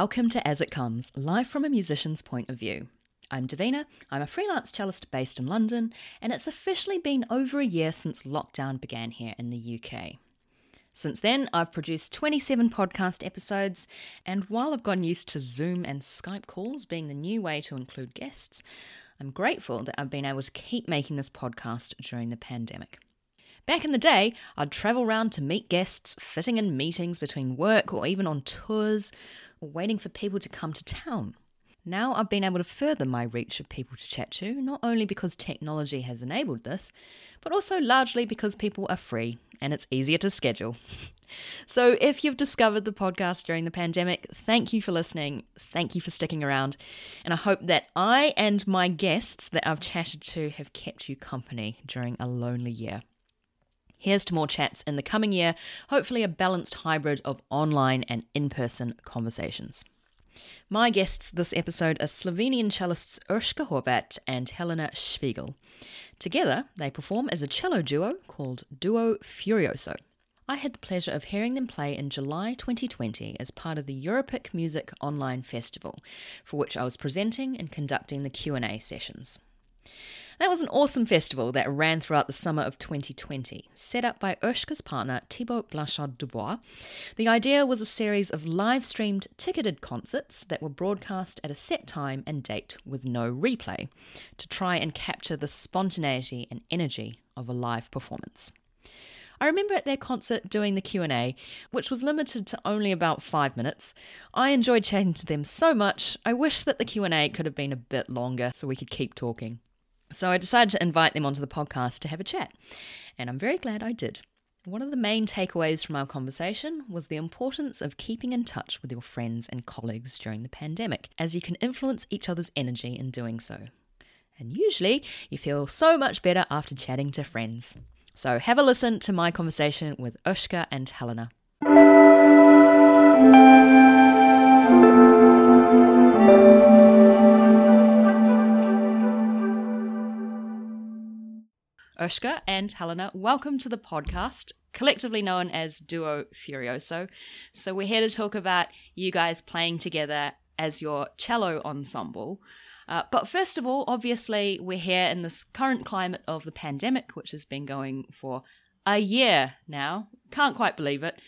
Welcome to As It Comes, live from a musician's point of view. I'm Davina, I'm a freelance cellist based in London, and it's officially been over a year since lockdown began here in the UK. Since then, I've produced 27 podcast episodes, and while I've gotten used to Zoom and Skype calls being the new way to include guests, I'm grateful that I've been able to keep making this podcast during the pandemic. Back in the day, I'd travel around to meet guests, fitting in meetings between work or even on tours, waiting for people to come to town. Now I've been able to further my reach of people to chat to, not only because technology has enabled this, but also largely because people are free and it's easier to schedule. So, if you've discovered the podcast during the pandemic, thank you for listening. Thank you for sticking around. And I hope that I and my guests that I've chatted to have kept you company during a lonely year. Here's to more chats in the coming year, hopefully, a balanced hybrid of online and in person conversations. My guests this episode are Slovenian cellists Urška Horvat and Helena Spiegel. Together, they perform as a cello duo called Duo Furioso. I had the pleasure of hearing them play in July 2020 as part of the Europic Music Online Festival, for which I was presenting and conducting the Q&A sessions. That was an awesome festival that ran throughout the summer of 2020, set up by Urška's partner Thibaut Blanchard Dubois. The idea was a series of live streamed ticketed concerts that were broadcast at a set time and date with no replay to try and capture the spontaneity and energy of a live performance. I remember at their concert doing the Q&A, which was limited to only about 5 minutes. I enjoyed chatting to them so much. I wish that the Q&A could have been a bit longer so we could keep talking. So I decided to invite them onto the podcast to have a chat, and I'm very glad I did. One of the main takeaways from our conversation was the importance of keeping in touch with your friends and colleagues during the pandemic, as you can influence each other's energy in doing so. And usually, you feel so much better after chatting to friends. So, have a listen to my conversation with Urška and Helena. Urška and Helena, welcome to the podcast, collectively known as Duo Furioso. So, we're here to talk about you guys playing together as your cello ensemble. Uh, but first of all, obviously, we're here in this current climate of the pandemic, which has been going for a year now. Can't quite believe it.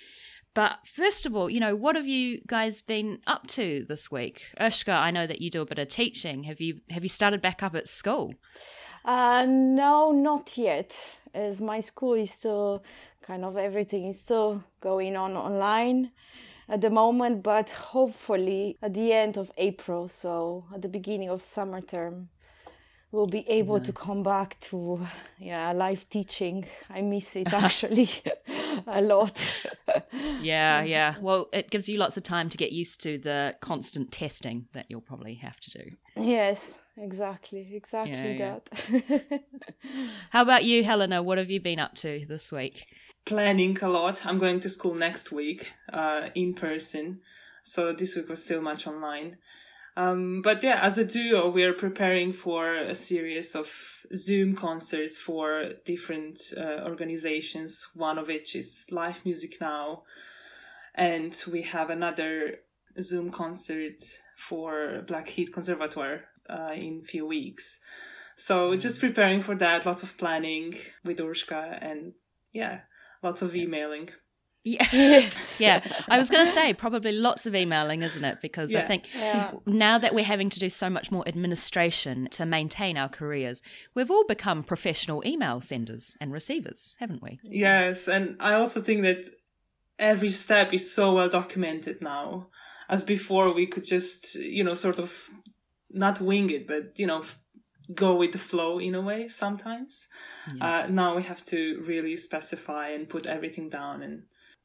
But first of all, you know, what have you guys been up to this week? Urška, I know that you do a bit of teaching. Have you have you started back up at school? Uh, no, not yet. As my school is still kind of everything is still going on online at the moment, but hopefully at the end of April, so at the beginning of summer term, we'll be able yeah. to come back to yeah live teaching. I miss it actually a lot. yeah, yeah. Well, it gives you lots of time to get used to the constant testing that you'll probably have to do. Yes, exactly exactly yeah, that. Yeah. how about you helena? What have you been up to this week? Planning a lot. I'm going to school next week uh, in person. So this week was still much online. Um, but yeah as a duo we are preparing for a series of zoom concerts for different uh, organizations. One of which is live music now. And we have another zoom concert for Blackheath conservatoire uh, in a few weeks. So just preparing for that, lots of planning with Urška and yeah, lots of emailing. Yeah. yeah. I was going to say probably lots of emailing, isn't it? Because yeah. I think yeah. now that we're having to do so much more administration to maintain our careers, we've all become professional email senders and receivers, haven't we? Yes. And I also think that every step is so well documented now. As before, we could just, you know, sort of not wing it, but you know, go with the flow in a way sometimes. Yeah. Uh, now we have to really specify and put everything down, and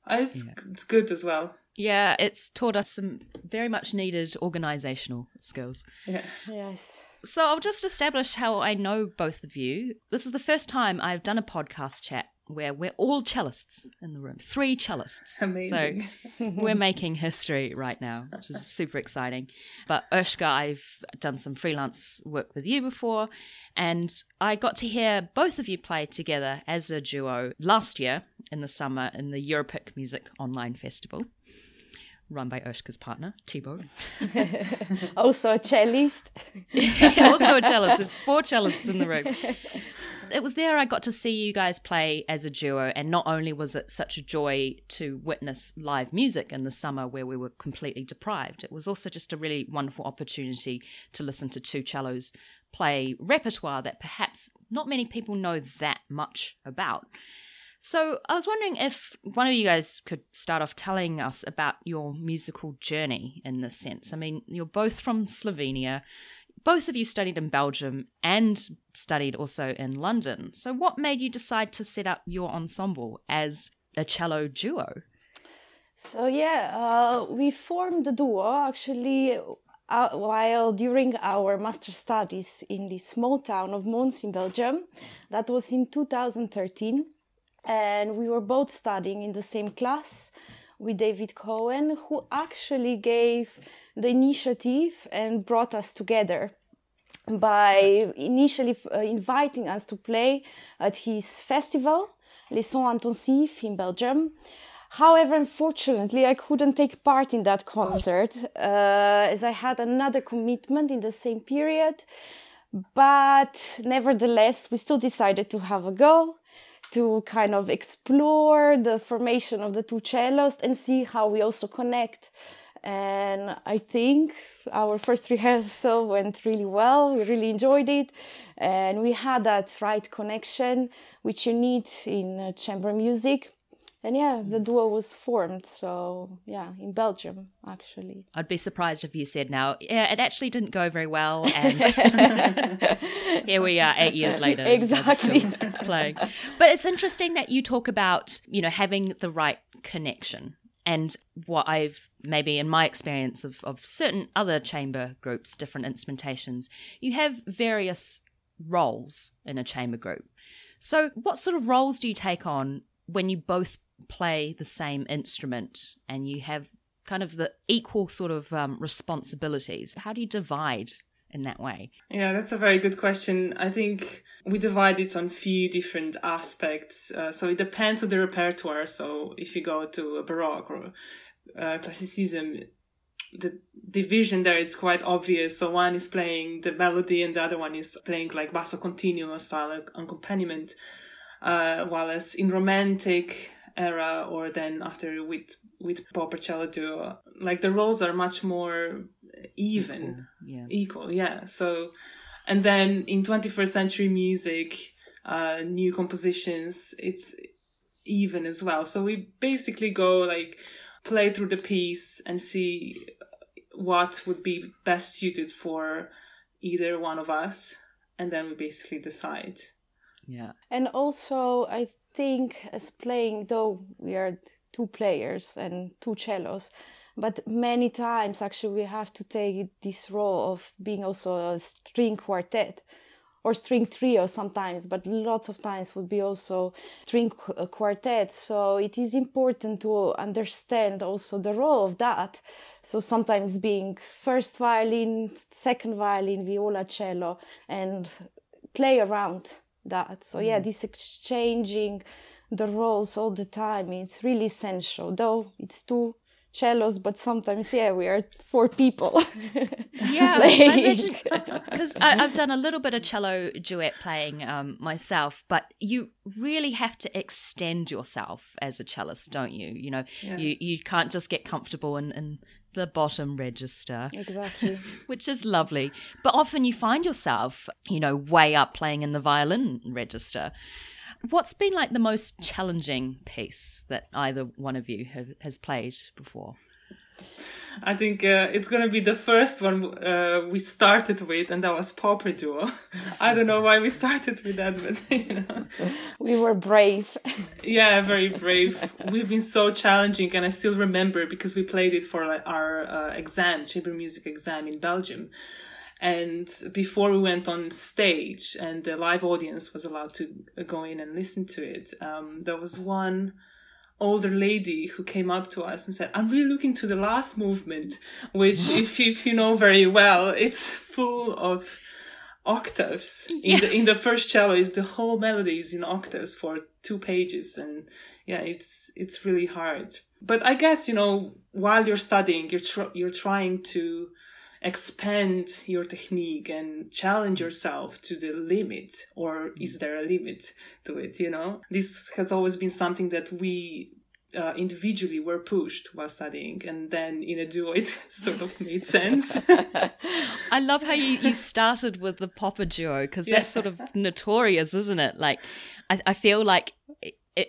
uh, it's yeah. it's good as well. Yeah, it's taught us some very much needed organizational skills. Yeah. Yes. So I'll just establish how I know both of you. This is the first time I've done a podcast chat where we're all cellists in the room, three cellists. Amazing. So we're making history right now, which is super exciting. But Urška, I've done some freelance work with you before, and I got to hear both of you play together as a duo last year in the summer in the Europic Music Online Festival. Run by Urška's partner, Thibaut. also a cellist. also a cellist. There's four cellists in the room. It was there I got to see you guys play as a duo, and not only was it such a joy to witness live music in the summer where we were completely deprived, it was also just a really wonderful opportunity to listen to two cellos play repertoire that perhaps not many people know that much about. So I was wondering if one of you guys could start off telling us about your musical journey in this sense. I mean, you're both from Slovenia. Both of you studied in Belgium and studied also in London. So, what made you decide to set up your ensemble as a cello duo? So, yeah, uh, we formed the duo actually uh, while during our master studies in the small town of Mons in Belgium. That was in 2013 and we were both studying in the same class with David Cohen, who actually gave the initiative and brought us together by initially uh, inviting us to play at his festival, Les Sons Intensifs in Belgium. However, unfortunately, I couldn't take part in that concert uh, as I had another commitment in the same period. But nevertheless, we still decided to have a go to kind of explore the formation of the two cellos and see how we also connect. And I think our first rehearsal went really well. We really enjoyed it. And we had that right connection, which you need in uh, chamber music and yeah, the mm. duo was formed. So yeah, in Belgium actually. I'd be surprised if you said now, yeah, it actually didn't go very well, and here we are eight years later, exactly playing. But it's interesting that you talk about you know having the right connection. And what I've maybe in my experience of, of certain other chamber groups, different instrumentations, you have various roles in a chamber group. So, what sort of roles do you take on when you both play the same instrument and you have kind of the equal sort of um, responsibilities. How do you divide in that way? Yeah, that's a very good question. I think we divide it on few different aspects. Uh, so it depends on the repertoire. So if you go to a Baroque or uh, Classicism, the division there is quite obvious. So one is playing the melody and the other one is playing like basso continuo style accompaniment. Uh, while as in romantic era or then after with with cello duo like the roles are much more even. Equal, yeah. Equal yeah. So and then in 21st century music uh new compositions it's even as well. So we basically go like play through the piece and see what would be best suited for either one of us and then we basically decide. Yeah. And also i think as playing, though we are two players and two cellos, but many times actually we have to take this role of being also a string quartet or string trio sometimes, but lots of times would be also string uh, quartet. So it is important to understand also the role of that. So sometimes being first violin, second violin, viola, cello, and play around that. So yeah, mm. this exchanging the roles all the time, it's really essential. Though it's two cellos, but sometimes yeah, we are four people. yeah, because I've done a little bit of cello duet playing um, myself, but you really have to extend yourself as a cellist, don't you? You know, yeah. you you can't just get comfortable in, in the bottom register. Exactly. which is lovely. But often you find yourself, you know, way up playing in the violin register. What's been like the most challenging piece that either one of you have, has played before? I think uh, it's gonna be the first one uh, we started with, and that was Popper Duo. I don't know why we started with that, but you know, we were brave. yeah, very brave. We've been so challenging, and I still remember because we played it for like, our uh, exam, chamber music exam in Belgium. And before we went on stage, and the live audience was allowed to go in and listen to it, um, there was one older lady who came up to us and said, I'm really looking to the last movement, which if, if you know very well, it's full of octaves. Yeah. In the in the first cello is the whole melody is in octaves for two pages and yeah, it's it's really hard. But I guess, you know, while you're studying, you're tr- you're trying to expand your technique and challenge yourself to the limit or is there a limit to it you know this has always been something that we uh, individually were pushed while studying and then in a duo it sort of made sense I love how you, you started with the Popper duo because Yeah. that's sort of notorious, isn't it? Like, I, I feel like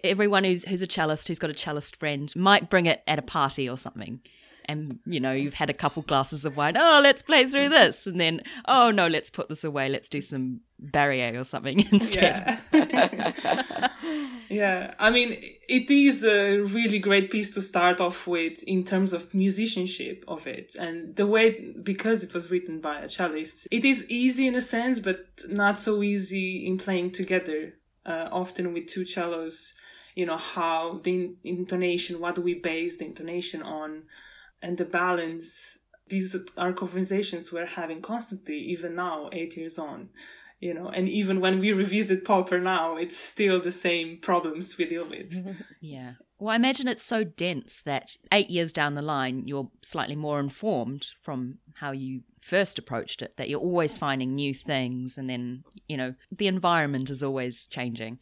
everyone who's who's a cellist who's got a cellist friend might bring it at a party or something. And you know, you've had a couple glasses of wine. Oh, let's play through this, and then oh no, let's put this away. Let's do some Barrière or something instead. Yeah. yeah. I mean, it is a really great piece to start off with in terms of musicianship of it. And the way, because it was written by a cellist, it is easy in a sense, but not so easy in playing together. Uh, often with two cellos, you know, how the in- intonation, what do we base the intonation on, and the balance. These are conversations we're having constantly, even now, eight years on you know and even when we revisit popper now it's still the same problems we deal with Yeah. Well, I imagine it's so dense that eight years down the line, you're slightly more informed from how you first approached it, that you're always finding new things. And then, you know, the environment is always changing.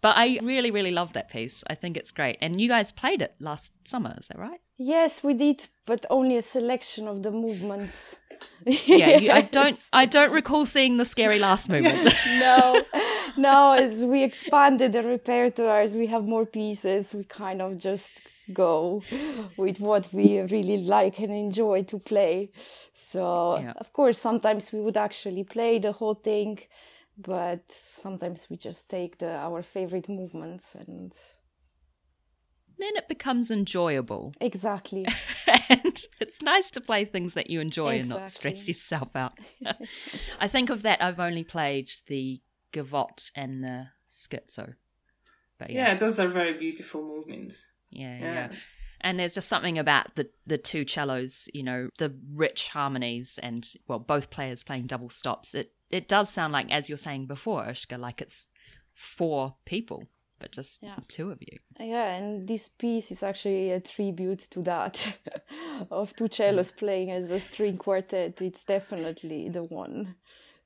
But I really, really love that piece. I think it's great. And you guys played it last summer, is that right? Yes, we did, but only a selection of the movements. Yeah. You, I don't. I don't recall seeing the scary last movement. no, no. As we expanded the repertoire, as we have more pieces, we kind of just go with what we really like and enjoy to play. So, Yeah. of course, sometimes we would actually play the whole thing, but sometimes we just take the our favorite movements and then it becomes enjoyable. exactly. and it's nice to play things that you enjoy and not stress yourself out. I think of that. I've only played the gavotte and the scherzo. But yeah yeah, those are very beautiful movements yeah, yeah, yeah. yeah. And there's just something about the the two cellos, you know, the rich harmonies, and well, both players playing double stops. It it does sound like, as you're saying before, Urška, like it's four people, but just Yeah. two of you. Yeah, and this piece is actually a tribute to that of two cellos playing as a string quartet. It's definitely the one.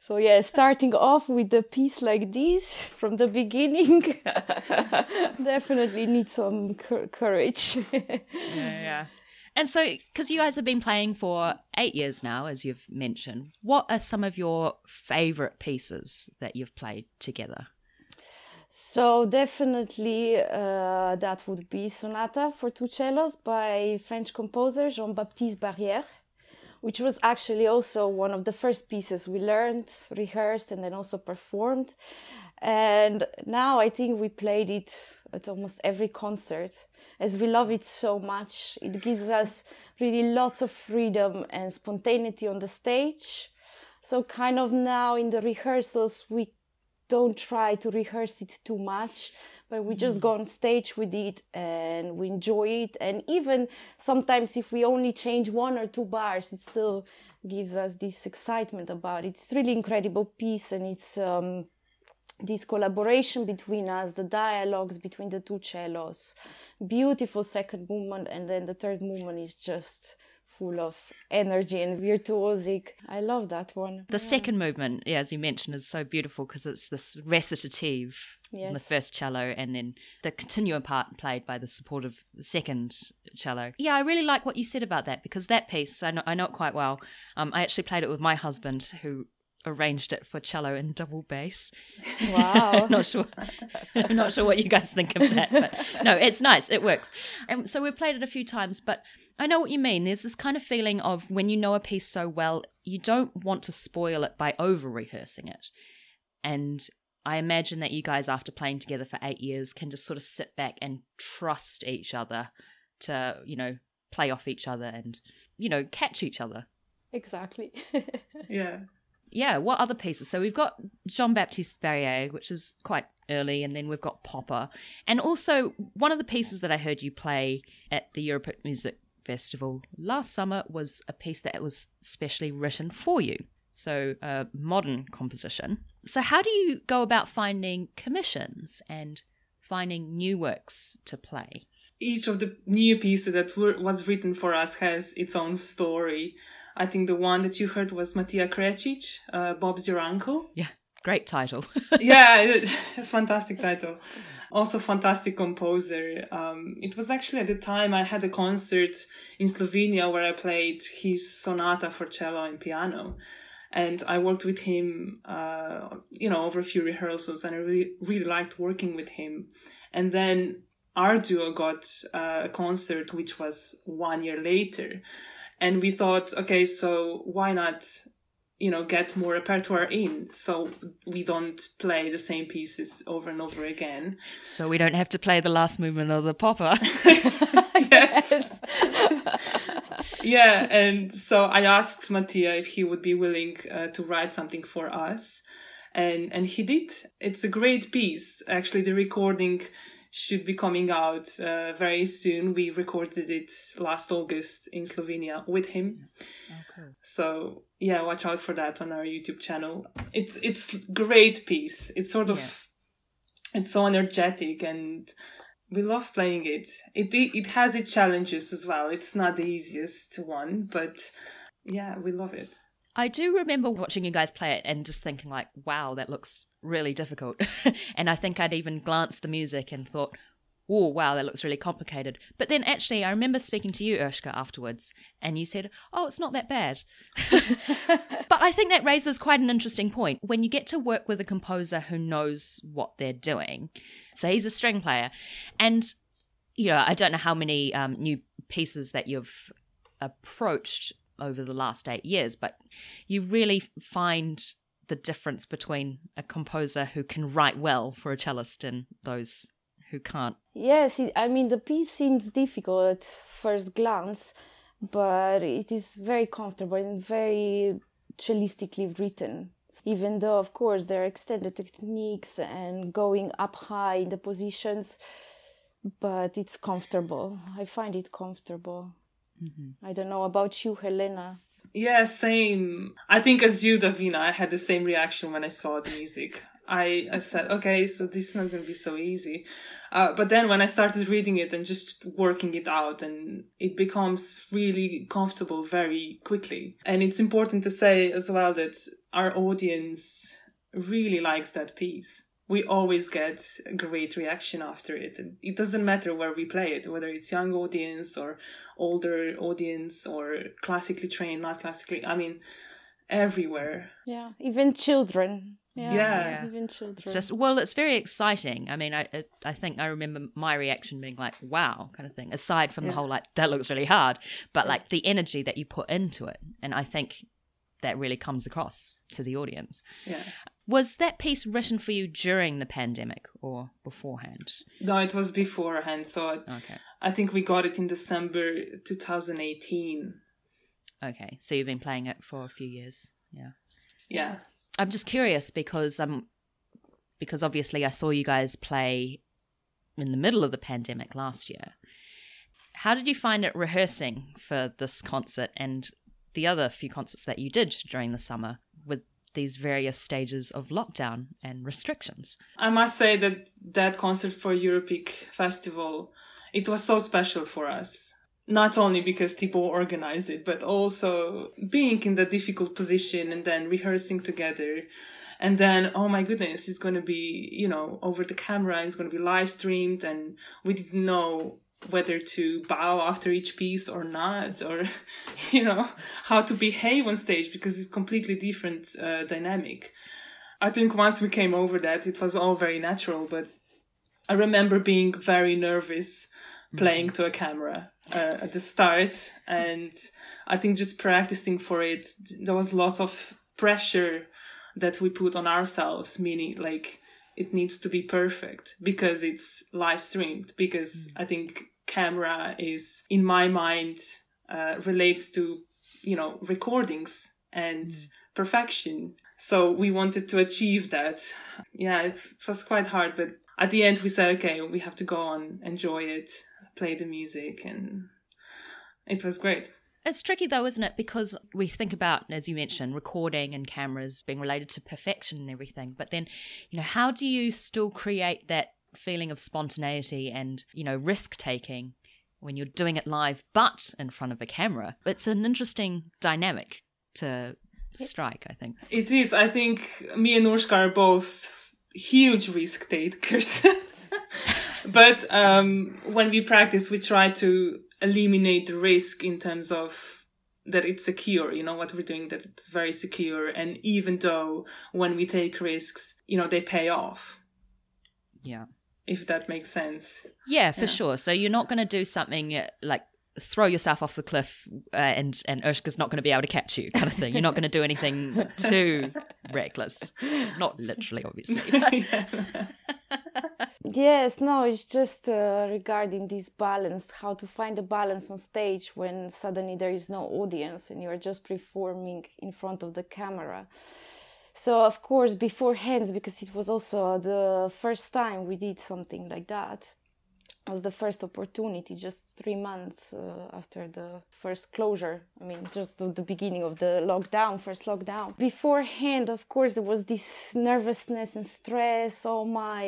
So yeah, starting off with a piece like this from the beginning definitely needs some courage. yeah, yeah. And so, because you guys have been playing for eight years now, as you've mentioned, what are some of your favorite pieces that you've played together? So definitely uh, that would be Sonata for two cellos by French composer Jean-Baptiste Barrière, which was actually also one of the first pieces we learned, rehearsed, and then also performed. And now I think we played it at almost every concert as we love it so much. It gives us really lots of freedom and spontaneity on the stage. So, kind of now in the rehearsals, we don't try to rehearse it too much but we just go on stage with it and we enjoy it and even sometimes if we only change one or two bars it still gives us this excitement about it it's really incredible piece and it's um, this collaboration between us the dialogues between the two cellos beautiful second movement and then the third movement is just full of energy and virtuosic i love that one The second movement, yeah, as you mentioned, is so beautiful because it's this recitative in the first cello and then the continuo part played by the supportive second cello. Yeah, I really like what you said about that because that piece, I know, I know it quite well. Um, I actually played it with my husband who arranged it for cello and double bass. wow not sure. I'm not sure what you guys think of that, but no, it's nice. It works. And so we've played it a few times, but I know what you mean. There's this kind of feeling of when you know a piece so well, you don't want to spoil it by over rehearsing it. And I imagine that you guys, after playing together for eight years, can just sort of sit back and trust each other to, you know, play off each other and, you know, catch each other. exactly yeah yeah, what other pieces? So we've got Jean Baptiste Barrière, which is quite early, and then we've got Popper. And also, one of the pieces that I heard you play at the Europe Music Festival last summer was a piece that was specially written for you. so a modern composition. So, how do you go about finding commissions and finding new works to play? Each of the new pieces that were, was written for us has its own story. I think the one that you heard was Matija Krečič, uh, Bob's Your Uncle. Yeah, great title. yeah, fantastic title. Also, fantastic composer. Um, it was actually at the time I had a concert in Slovenia where I played his sonata for cello and piano and I worked with him, uh, you know, over a few rehearsals, and I really, really liked working with him. And then our duo got uh, a concert, which was one year later, and we thought, okay, so why not, you know, get more repertoire in, so we don't play the same pieces over and over again. So we don't have to play the last movement of the popper. yes. yeah, and so I asked Matija if he would be willing uh, to write something for us, and and he did. It's a great piece. Actually, the recording should be coming out uh, very soon. We recorded it last August in Slovenia with him. Okay. So yeah, watch out for that on our YouTube channel. It's it's great piece. It's sort of yeah. it's so energetic and we love playing it. It it has its challenges as well. It's not the easiest one, but yeah, we love it. I do remember watching you guys play it and just thinking like, wow, that looks really difficult. and I think I'd even glanced the music and thought, oh, wow, that looks really complicated. But then actually, I remember speaking to you, Urška, afterwards, and you said, oh, it's not that bad. but I think that raises quite an interesting point. When you get to work with a composer who knows what they're doing, so he's a string player, and, you know, I don't know how many um, new pieces that you've approached over the last eight years, but you really find the difference between a composer who can write well for a cellist and those who can't. Yes, I mean, the piece seems difficult at first glance, but it is very comfortable and very cellistically written. Even though, of course, there are extended techniques and going up high in the positions, but it's comfortable. I find it comfortable. Mm-hmm. I don't know about you, Helena. Yeah, same. I think as you, Davina, I had the same reaction when I saw the music. I, I said, okay, so this is not going to be so easy. Uh, but then when I started reading it and just working it out and it becomes really comfortable very quickly. And it's important to say as well that our audience really likes that piece we always get a great reaction after it. And it doesn't matter where we play it, whether it's young audience or older audience or classically trained, not classically. I mean, everywhere. Yeah, even children. Yeah, yeah. even children. It's just well, it's very exciting. I mean, I I think I remember my reaction being like, "Wow," kind of thing. Aside from yeah. the whole like that looks really hard, but like the energy that you put into it, and I think that really comes across to the audience. Yeah. Was that piece written for you during the pandemic or beforehand? No, it was beforehand. So I, okay. I think we got it in December 2018. Okay, so you've been playing it for a few years. Yeah. Yeah. I'm just curious because I'm um, because obviously I saw you guys play in the middle of the pandemic last year. How did you find it rehearsing for this concert and the other few concerts that you did during the summer with these various stages of lockdown and restrictions. I must say that that concert for Europeek Festival, it was so special for us. Not only because Thibaut organized it, but also being in that difficult position and then rehearsing together. And then, oh my goodness, it's going to be, you know, over the camera, it's going to be live streamed. And we didn't know whether to bow after each piece or not, or you know how to behave on stage because it's completely different uh, dynamic. I think once we came over that, it was all very natural. But I remember being very nervous playing mm-hmm. to a camera uh, at the start, and I think just practicing for it, there was lots of pressure that we put on ourselves, meaning like it needs to be perfect because it's live streamed because mm. I think camera is, in my mind, uh, relates to, you know, recordings and mm. perfection. So we wanted to achieve that. Yeah, it was quite hard, but at the end we said, okay, we have to go on, enjoy it, play the music, and it was great. It's tricky though, isn't it? Because we think about, as you mentioned, recording and cameras being related to perfection and everything. But then, you know, how do you still create that feeling of spontaneity and, you know, risk taking when you're doing it live but in front of a camera? It's an interesting dynamic to strike, I think. It is. I think me and Urška are both huge risk takers. but um, when we practice, we try to eliminate the risk in terms of that it's secure, you know, what we're doing, that it's very secure. And even though when we take risks, you know, they pay off. Yeah. If that makes sense. Yeah, for yeah. sure. So you're not going to do something uh, like throw yourself off the cliff uh, and and Urška's not going to be able to catch you kind of thing. You're not going to do anything too reckless. Not literally, obviously. yes, no, it's just uh, regarding this balance, how to find a balance on stage when suddenly there is no audience and you're just performing in front of the camera. So, of course, beforehand, because it was also the first time we did something like that, was the first opportunity just three months uh, after the first closure. I mean just the, the, beginning of the lockdown first lockdown. Beforehand of course there was this nervousness and stress. Oh my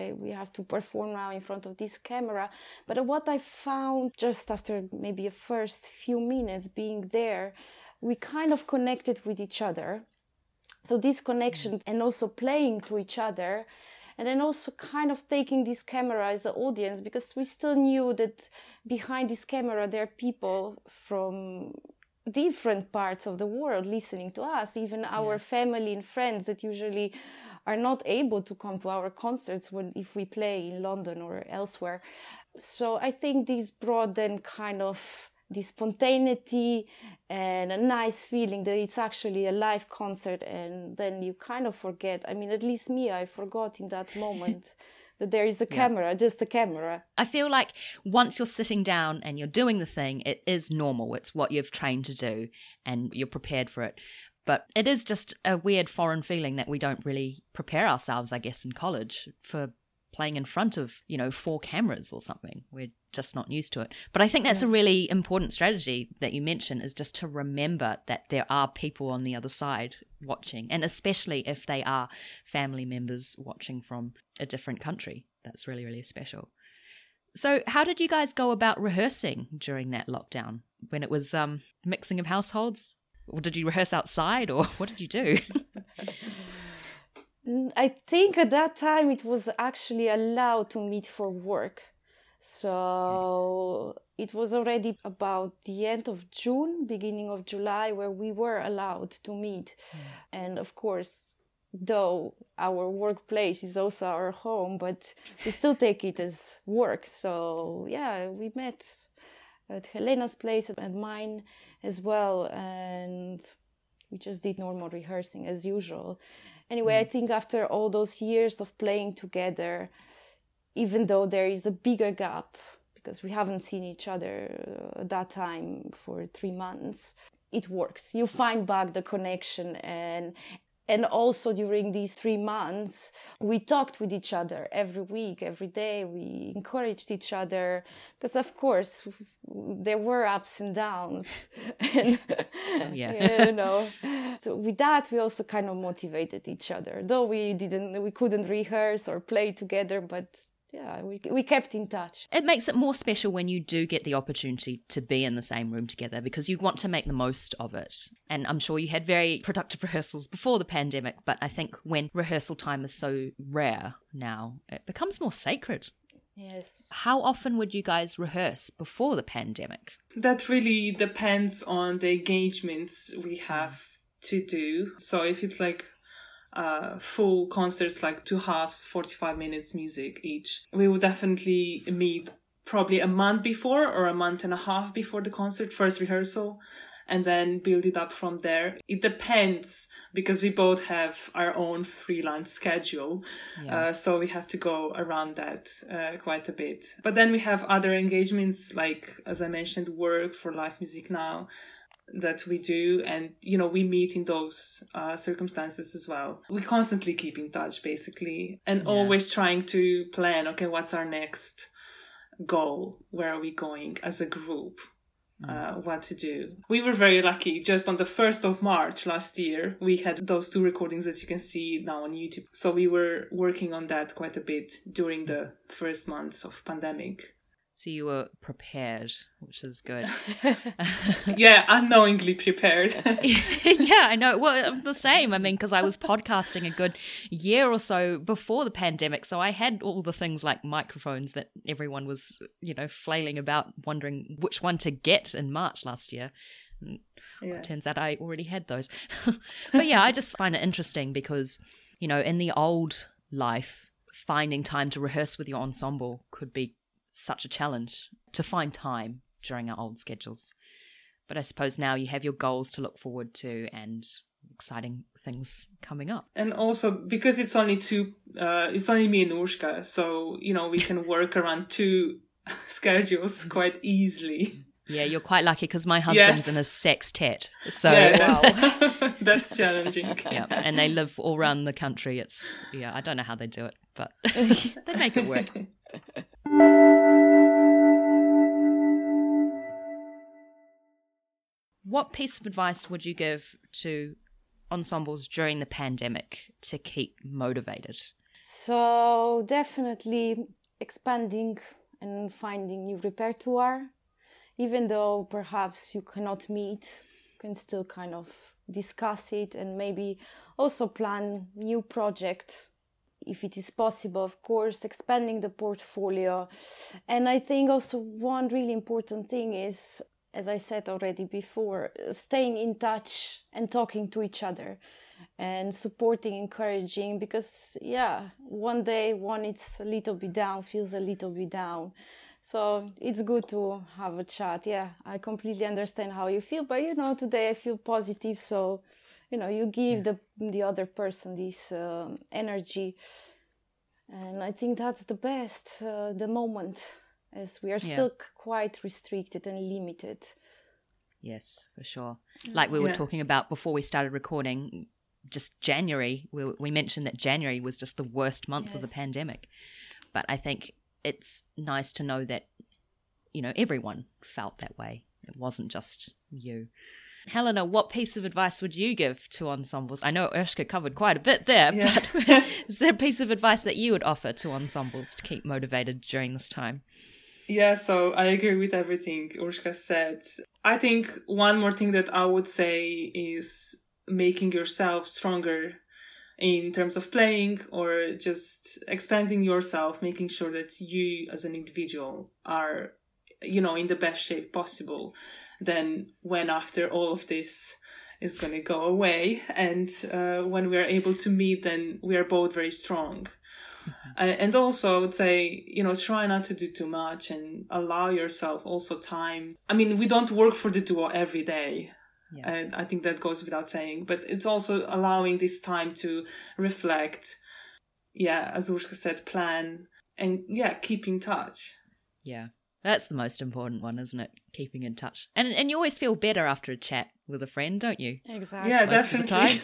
I, we have to perform now in front of this camera. But what i found just after maybe a first few minutes being there we kind of connected with each other so this connection and also playing to each other and then also kind of taking this camera as an audience because we still knew that behind this camera there are people from different parts of the world listening to us even our yeah. family and friends that usually are not able to come to our concerts when if we play in london or elsewhere so i think this brought then kind of the spontaneity and a nice feeling that it's actually a live concert and then you kind of forget. I mean at least me i forgot in that moment that there is a camera yeah. just a camera. I feel like once you're sitting down and you're doing the thing it is normal. It's what you've trained to do and you're prepared for it. But it is just a weird foreign feeling that we don't really prepare ourselves i guess in college for playing in front of you know four cameras or something. We're just not used to it. But i think that's yeah. a really important strategy that you mentioned is just to remember that there are people on the other side watching and especially if they are family members watching from a different country. That's really really special. So how did you guys go about rehearsing during that lockdown? When it was um mixing of households? Or did you rehearse outside or what did you do? I think at that time it was actually allowed to meet for work. So it was already about the end of June, beginning of July, where we were allowed to meet. Mm. And of course, though our workplace is also our home, but we still take it as work. So yeah, we met at Helena's place and mine as well. And we just did normal rehearsing as usual anyway, mm. I think after all those years of playing together, even though there is a bigger gap because we haven't seen each other at that time for three months, it works. You find back the connection and and also during these three months we talked with each other every week every day. We encouraged each other because of course there were ups and downs. And oh, yeah. you know so with that we also kind of motivated each other. Though we didn't we couldn't rehearse or play together but yeah, we, we kept in touch. It makes it more special when you do get the opportunity to be in the same room together because you want to make the most of it. And I'm sure you had very productive rehearsals before the pandemic, but I think when rehearsal time is so rare now, it becomes more sacred. Yes. How often would you guys rehearse before the pandemic? That really depends on the engagements we have to do. So if it's like uh, full concerts, like two halves, 45 minutes music each. We would definitely meet probably a month before or a month and a half before the concert, first rehearsal, and then build it up from there. It depends because we both have our own freelance schedule. Yeah. Uh, so we have to go around that uh, quite a bit. But then we have other engagements, like, as I mentioned, work for live music now that we do and you know we meet in those uh, circumstances as well we constantly keep in touch basically and yeah. always trying to plan okay what's our next goal where are we going as a group uh, what to do. We were very lucky. Just on the 1st of March last year, we had those two recordings that you can see now on YouTube. So we were working on that quite a bit during the first months of pandemic. So you were prepared, which is good. yeah, unknowingly prepared. yeah, I know. Well, I'm the same. I mean, because I was podcasting a good year or so before the pandemic, so I had all the things like microphones that everyone was, you know, flailing about, wondering which one to get in March last year. Mm, yeah. It turns out I already had those. but yeah, I just find it interesting because, you know, in the old life, finding time to rehearse with your ensemble could be such a challenge to find time during our old schedules. But I suppose now you have your goals to look forward to and exciting things coming up. And also because it's only two, uh, it's only me and Urška, so you know we can work around two schedules quite easily. Yeah, you're quite lucky because my husband's yes. in a sextet, so yeah, that's, that's challenging. Yeah, and they live all around the country. It's yeah, I don't know how they do it, but they make it work. What piece of advice would you give to ensembles during the pandemic to keep motivated? So, definitely expanding and finding new repertoire. Even though perhaps you cannot meet, you can still kind of discuss it and maybe also plan new project if it is possible of course expanding the portfolio and i think also one really important thing is as I said already before, staying in touch and talking to each other and supporting, encouraging, because yeah, one day one it's a little bit down, feels a little bit down. So it's good to have a chat. Yeah, I completely understand how you feel, but you know, today I feel positive. So, you know, you give yeah. the the other person this uh, energy, and I think that's the best, uh, the moment as we are yeah. still quite restricted and limited. Yes, for sure. Mm. Like we were yeah. talking about before we started recording, just January, we, we mentioned that January was just the worst month yes. of the pandemic. But I think it's nice to know that, you know, everyone felt that way. It wasn't just you. Helena, what piece of advice would you give to ensembles? I know Urška covered quite a bit there, yeah. but is there a piece of advice that you would offer to ensembles to keep motivated during this time? Yeah, so I agree with everything Urška said. I think one more thing that I would say is making yourself stronger in terms of playing or just expanding yourself, making sure that you as an individual are, you know, in the best shape possible. Then when after all of this is going to go away and uh, when we are able to meet, then we are both very strong. Mm-hmm. and also, I would say, you know, try not to do too much and allow yourself also time. I mean, we don't work for the duo every day. Yeah. And I think that goes without saying, but it's also allowing this time to reflect. Yeah, as Urška said, plan and yeah, keep in touch. Yeah. That's the most important one, isn't it? Keeping in touch. And and you always feel better after a chat with a friend, don't you? Exactly. Yeah, Most definitely.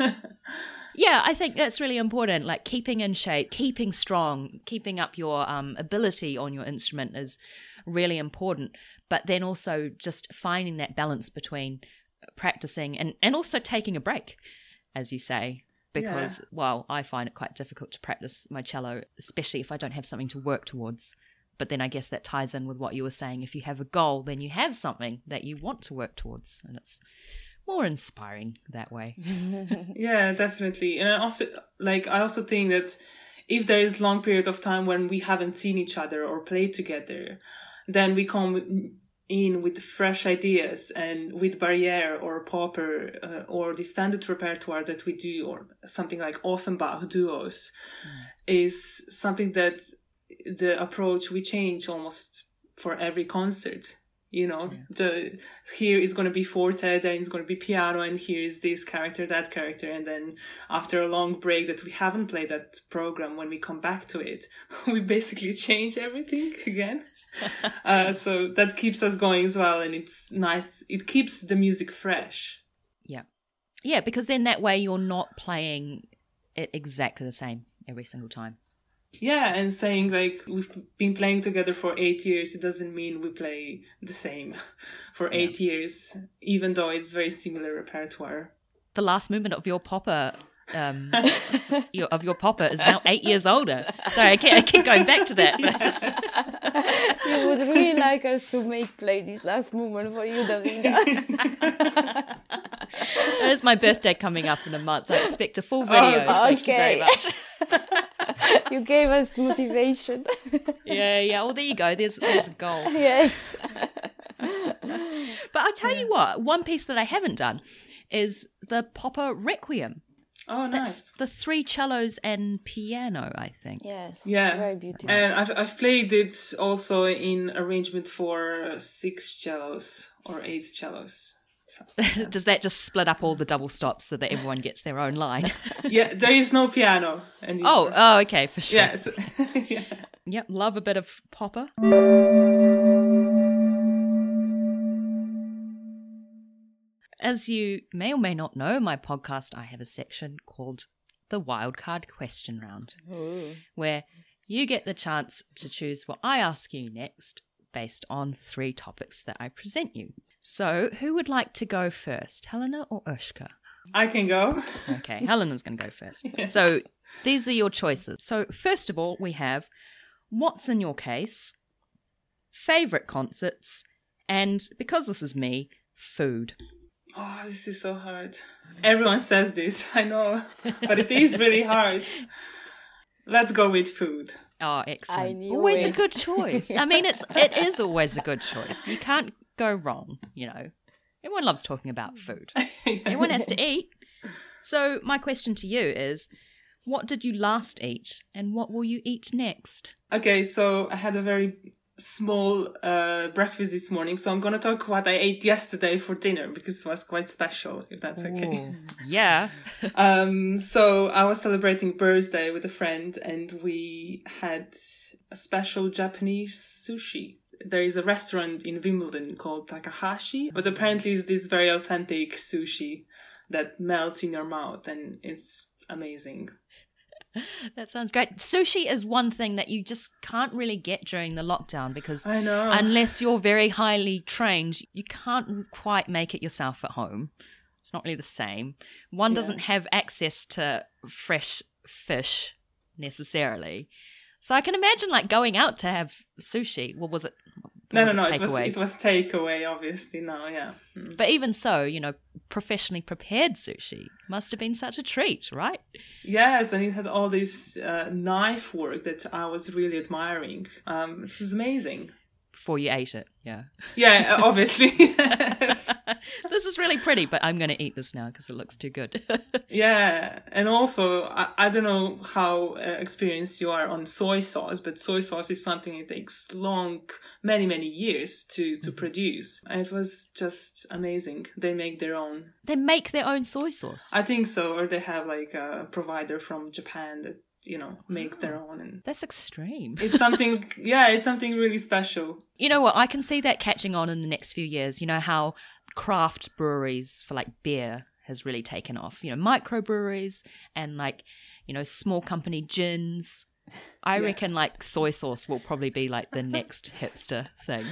yeah, I think that's really important. Like keeping in shape, keeping strong, keeping up your um, ability on your instrument is really important. But then also just finding that balance between practicing and, and also taking a break, as you say. Because, yeah. well, I find it quite difficult to practice my cello, especially if I don't have something to work towards. But then I guess that ties in with what you were saying. If you have a goal, then you have something that you want to work towards. And it's more inspiring that way. yeah, definitely. And I often like I also think that if there is long period of time when we haven't seen each other or played together, then we come in with fresh ideas and with Barrière or popper uh, or the standard repertoire that we do or something like Offenbach duos mm. is something that the approach we change almost for every concert you know yeah. the here is going to be forte then it's going to be piano and here is this character that character and then after a long break that we haven't played that program when we come back to it we basically change everything again. Uh, so that keeps us going as well and it's nice it keeps the music fresh. Yeah. Yeah because then that way you're not playing it exactly the same every single time Yeah, and saying like we've been playing together for eight years, it doesn't mean we play the same for eight years, even though it's very similar repertoire. The last movement of your popper. Um, your, of your popper is now eight years older. Sorry, I keep, I keep going back to that. but just- just- you would really like us to make play this last movement for you, Davina. There's my birthday coming up in a month. I expect a full video. Thank you very okay. much. you gave us motivation. Yeah, yeah. Well, there you go. There's there's a goal. yes. But I'll tell you what, one piece that I haven't done is the Popper Requiem. Oh, That's nice. the three cellos and piano, I think. Yes. Yeah, Very beautiful. And I've I've played it also in arrangement for six cellos or eight cellos. like. Does that just split up all the double stops so that everyone gets their own line? yeah, there is no piano oh, anymore. oh, oh, okay, for sure. yes. yeah. Yep, love a bit of Popper. As you may or may not know, my podcast, I have a section called the Wildcard Question Round, Ooh. where you get the chance to choose what I ask you next based on three topics that I present you. So, who would like to go first, Helena or Urška? I can go. Okay, Helena's going to go first. So, these are your choices. So, first of all, we have what's in your case, favorite concerts, and because this is me, food. Oh, this is so hard. Everyone says this, I know, but it is really hard. Let's go with food. Oh, excellent. I knew always a good choice. I mean, it's it is always a good choice. You can't go wrong, you know. Everyone loves talking about food. Everyone has to eat. So, my question to you is what did you last eat and what will you eat next? Okay, so I had a very small uh, breakfast this morning, so I'm gonna talk what I ate yesterday for dinner because it was quite special, if that's okay. Yeah. Um, so I was celebrating birthday with a friend and we had a special Japanese sushi. There is a restaurant in Wimbledon called Takahashi, but apparently it's this very authentic sushi that melts in your mouth and it's amazing. That sounds great. Sushi is one thing that you just can't really get during the lockdown because I know. unless you're very highly trained, you can't quite make it yourself at home. It's not really the same. One doesn't have access to fresh fish necessarily. So I can imagine like going out to have sushi. Well, was it? No, no, no. it was it was takeaway, obviously. No, yeah. Mm. But even so, you know, professionally prepared sushi must have been such a treat, right? Yes, and it had all this uh, knife work that I was really admiring. Um, it was amazing. Before you ate it, yeah. Yeah, obviously. this is really pretty, but I'm going to eat this now because it looks too good. Yeah, and also I, I don't know how uh, experienced you are on soy sauce, but soy sauce is something it takes long, many many years to to produce. It was just amazing. They make their own. they make their own soy sauce. I think so, or they have like a provider from Japan that you know makes their ah. own, and That's extreme. it's something. yeah, it's something really special. You know what? I can see that catching on in the next few years. You know how craft breweries for like beer has really taken off. You know, microbreweries and like, you know, small company gins. I Yeah. reckon like soy sauce will probably be like the next hipster thing.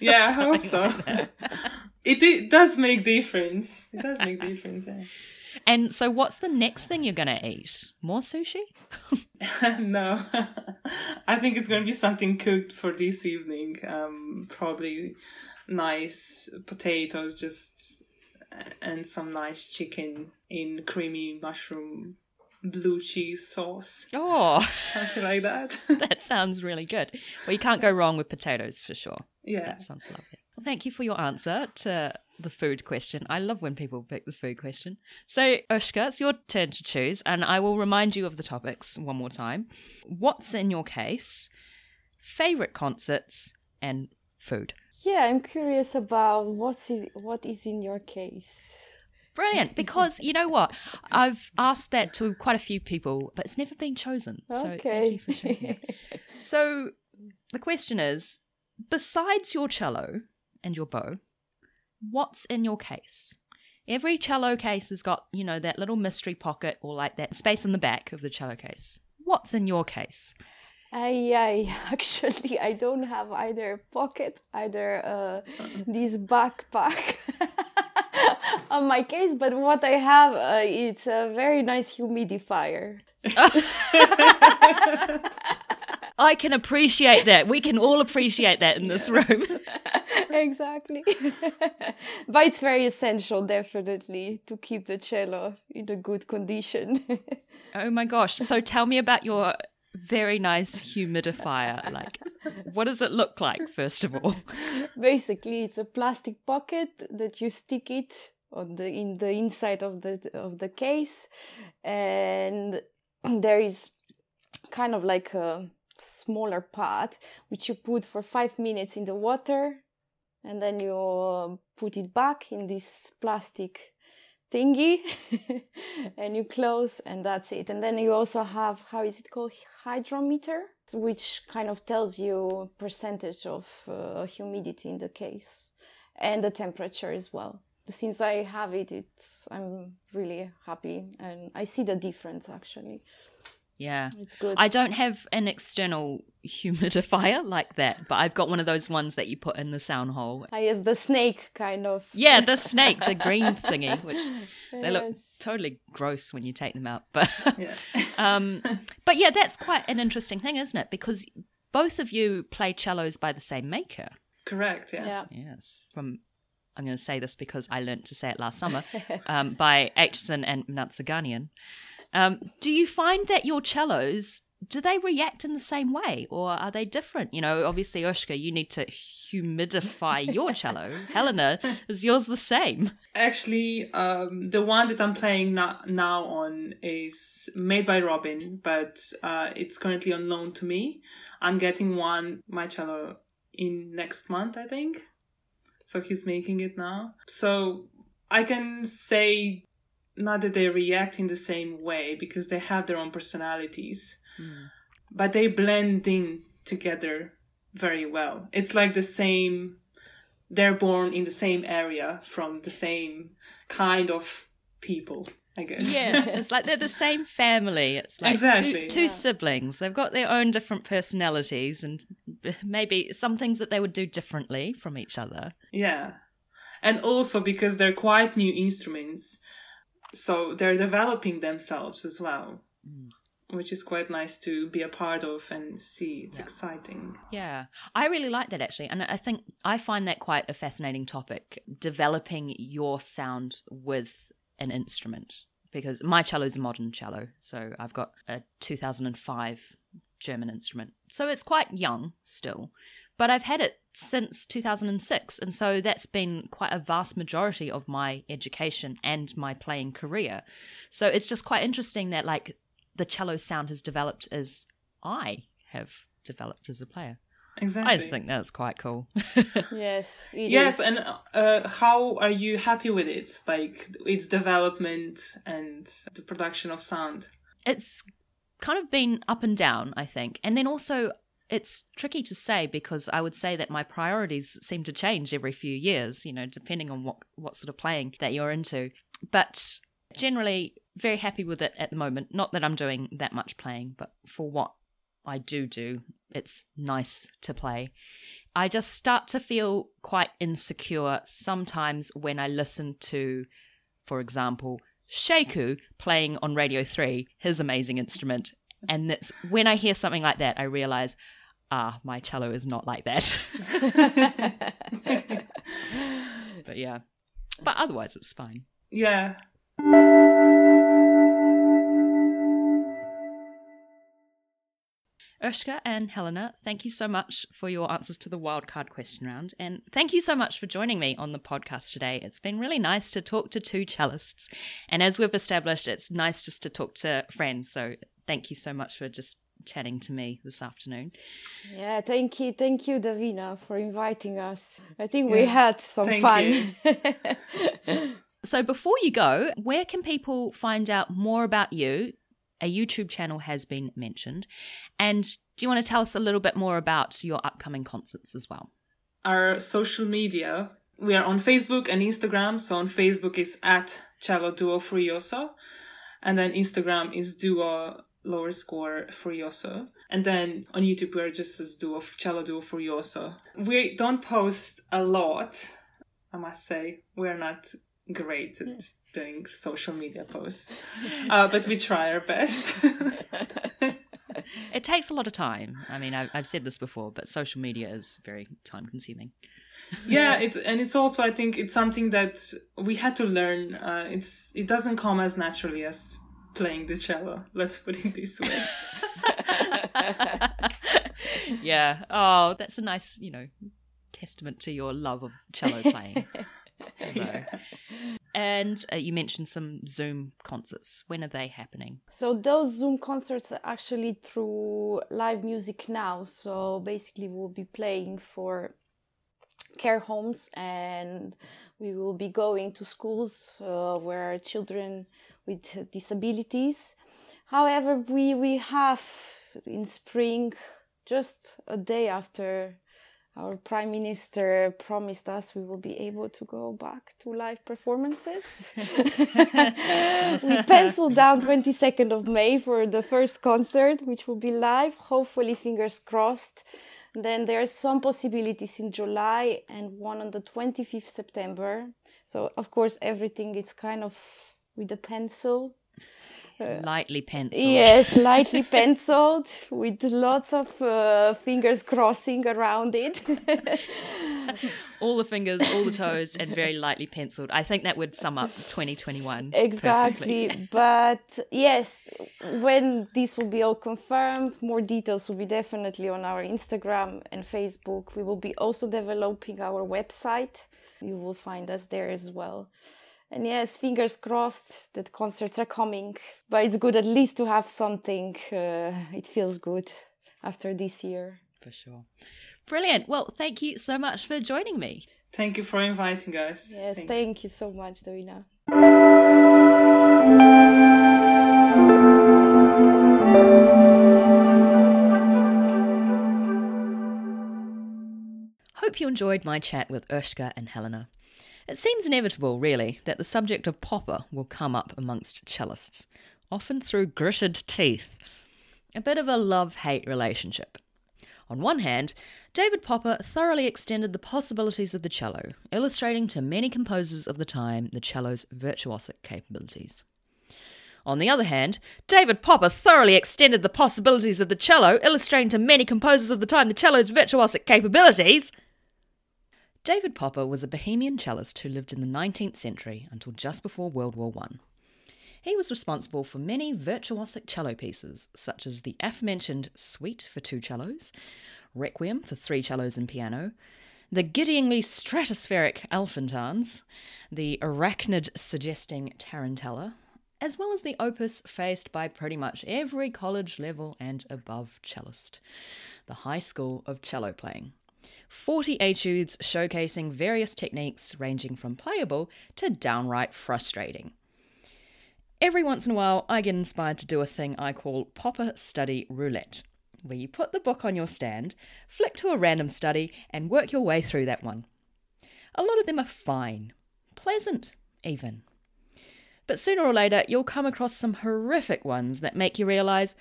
Yeah, I hope so. it, it does make difference. It does make difference. Yeah. And so what's the next thing you're going to eat? More sushi? no, I think it's going to be something cooked for this evening. Um, probably nice potatoes, just and some nice chicken in creamy mushroom blue cheese sauce, Oh, something like that. that sounds really good. Well, you can't go wrong with potatoes for sure. yeah, That sounds lovely. Well, thank you for your answer to the food question. I love when people pick the food question. So, Urška, it's your turn to choose, and I will remind you of the topics one more time. What's in your case? Favorite concerts and food. Yeah, I'm curious about what's in, what is in your case. Brilliant, because you know what? I've asked that to quite a few people, but it's never been chosen. So thank okay. you for choosing it. So the question is besides your cello and your bow, what's in your case? Every cello case has got, you know, that little mystery pocket or like that space in the back of the cello case. what's in your case? I, I actually I don't have either pocket either uh, this backpack on my case, but what I have uh, it's a very nice humidifier. I can appreciate that. We can all appreciate that in this room. exactly. but it's very essential, definitely, to keep the cello in a good condition. oh my gosh. So tell me about your very nice humidifier. Like, what does it look like, first of all? Basically, it's a plastic pocket that you stick it on the in the inside of the of the case, and there is kind of like a smaller pot, which you put for five minutes in the water and then you uh, put it back in this plastic thingy and you close and that's it. And then you also have how is it called? Hydrometer which kind of tells you percentage of uh, humidity in the case and the temperature as well. Since i have it it's i'm really happy and i see the difference actually yeah. It's good. I don't have an external humidifier like that, but I've got one of those ones that you put in the sound hole. I use the snake kind of. Yeah, the snake, the green thingy, which they yes. look totally gross when you take them out. But Yeah. um but yeah, that's quite an interesting thing, isn't it? Because both of you play cellos by the same maker. Correct. Yeah. Yeah. Yes. From I'm going to say this because I learnt to say it last summer um, by Aitchison and Mnatsaganian. Um, do you find that your cellos do they react in the same way or are they different? You know, obviously, Urška, you need to humidify your cello. Helena, is yours the same? Actually, um, the one that I'm playing na- now on is made by Robin, but uh, it's currently unknown to me. I'm getting one, my cello, in next month, I think. So he's making it now. So I can say not that they react in the same way because they have their own personalities, mm. but they blend in together very well. It's like the same, they're born in the same area from the same kind of people, I guess. Yeah, it's like they're the same family. It's like Exactly. two, two Yeah. siblings. They've got their own different personalities and maybe some things that they would do differently from each other. Yeah. And also because they're quite new instruments, so they're developing themselves as well, mm. which is quite nice to be a part of and see. It's exciting. Yeah, I really like that actually. And I think I find that quite a fascinating topic developing your sound with an instrument. Because my cello is a modern cello. So I've got a 2005 German instrument. So it's quite young still. But I've had it since 2006. And so that's been quite a vast majority of my education and my playing career. So it's just quite interesting that, like, the cello sound has developed as I have developed as a player. Exactly. I just think that's quite cool. Yes. Yes, is. and uh, how are you happy with it? Like its development and the production of sound. it's kind of been up and down, I think. And then also, it's tricky to say because I would say that my priorities seem to change every few years, you know, depending on what, what sort of playing that you're into. But generally, very happy with it at the moment. Not that I'm doing that much playing, but for what I do do, it's nice to play. I just start to feel quite insecure sometimes when I listen to, for example, Sheku playing on Radio 3, his amazing instrument. And that's when I hear something like that, I realize, ah, my cello is not like that. but yeah. But otherwise, it's fine. Yeah. Urška and Helena, thank you so much for your answers to the wildcard question round. And thank you so much for joining me on the podcast today. It's been really nice to talk to two cellists. And as we've established, it's nice just to talk to friends. So thank you so much for just chatting to me this afternoon. Yeah, thank you, thank you, Davina, for inviting us. I think we had some thank fun. So before you go, where can people find out more about you? A YouTube channel has been mentioned. And do you want to tell us a little bit more about your upcoming concerts as well? Our social media. We are on Facebook and Instagram. So on Facebook is at Cello Duo Furioso. And then Instagram is Duo lower score furioso. And then on YouTube, we're just as duo, cello duo furioso. We don't post a lot, I must say. We're not great at doing social media posts, uh, but we try our best. it takes a lot of time. I mean, I've, I've said this before, but social media is very time consuming. yeah, it's and it's also I think it's something that we had to learn. Uh, it's it doesn't come as naturally as playing the cello. Let's put it this way. yeah. Oh, that's a nice, you know, testament to your love of cello playing. yeah. And uh, you mentioned some Zoom concerts. When are they happening? So those Zoom concerts are actually through live music now. So basically, we'll be playing for care homes and we will be going to schools uh, where children with disabilities. However, we we have in spring, just a day after our prime minister promised us we will be able to go back to live performances. we penciled down 22nd of May for the first concert, which will be live. Hopefully, fingers crossed. Then there are some possibilities in July and one on the 25th September. So of course everything is kind of with a pencil uh, lightly penciled. Yes, lightly penciled with lots of uh, fingers crossing around it. all the fingers, all the toes, and very lightly penciled. I think that would sum up 2021. Exactly. but yes, when this will be all confirmed, more details will be definitely on our Instagram and Facebook. We will be also developing our website. You will find us there as well. And yes, fingers crossed that concerts are coming. But it's good at least to have something. Uh, it feels good after this year. For sure. Brilliant. Well, thank you so much for joining me. Thank you for inviting us. Yes, thank, thank you. you so much, Davina. Hope you enjoyed my chat with Urška and Helena. It seems inevitable, really, that the subject of Popper will come up amongst cellists, often through gritted teeth. A bit of a love hate relationship. On one hand, David Popper thoroughly extended the possibilities of the cello, illustrating to many composers of the time the cello's virtuosic capabilities. On the other hand, David Popper thoroughly extended the possibilities of the cello, illustrating to many composers of the time the cello's virtuosic capabilities. David Popper was a Bohemian cellist who lived in the 19th century until just before World War I. He was responsible for many virtuosic cello pieces, such as the aforementioned Suite for two cellos, Requiem for three cellos and piano, the giddyingly stratospheric Elfentanz, the arachnid suggesting Tarantella, as well as the opus faced by pretty much every college level and above cellist, the High School of Cello Playing. 40 etudes showcasing various techniques ranging from playable to downright frustrating. Every once in a while, I get inspired to do a thing I call Popper Study Roulette, where you put the book on your stand, flick to a random study, and work your way through that one. A lot of them are fine, pleasant, even. But sooner or later, you'll come across some horrific ones that make you realise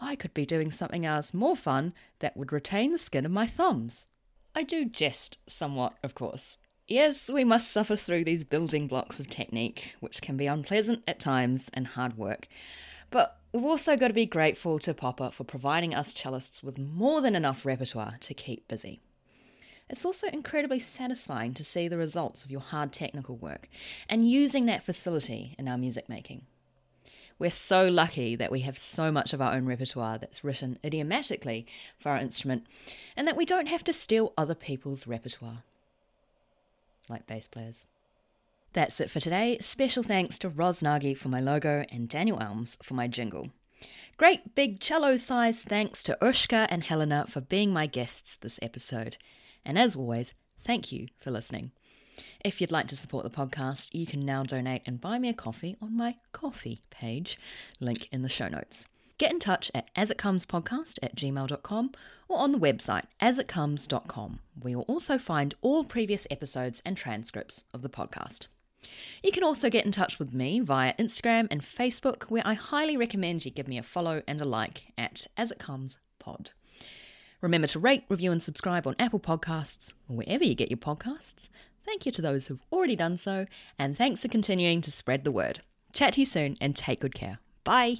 I could be doing something else more fun that would retain the skin of my thumbs. I do jest somewhat, of course. Yes, we must suffer through these building blocks of technique, which can be unpleasant at times and hard work. But we've also got to be grateful to Popper for providing us cellists with more than enough repertoire to keep busy. It's also incredibly satisfying to see the results of your hard technical work and using that facility in our music making. We're so lucky that we have so much of our own repertoire that's written idiomatically for our instrument and that we don't have to steal other people's repertoire. Like bass players. That's it for today. Special thanks to Roz Nagy for my logo and Daniel Elms for my jingle. Great big cello sized thanks to Urška and Helena for being my guests this episode. And as always, thank you for listening. If you'd like to support the podcast, you can now donate and buy me a coffee on my Ko-fi page, link in the show notes. Get in touch at asitcomespodcast at gmail.com or on the website asitcomes.com, where you'll also find all previous episodes and transcripts of the podcast. You can also get in touch with me via Instagram and Facebook, where I highly recommend you give me a follow and a like at As It Comes Pod. Remember to rate, review, and subscribe on Apple Podcasts or wherever you get your podcasts. Thank you to those who've already done so, and thanks for continuing to spread the word. Chat to you soon and take good care. Bye.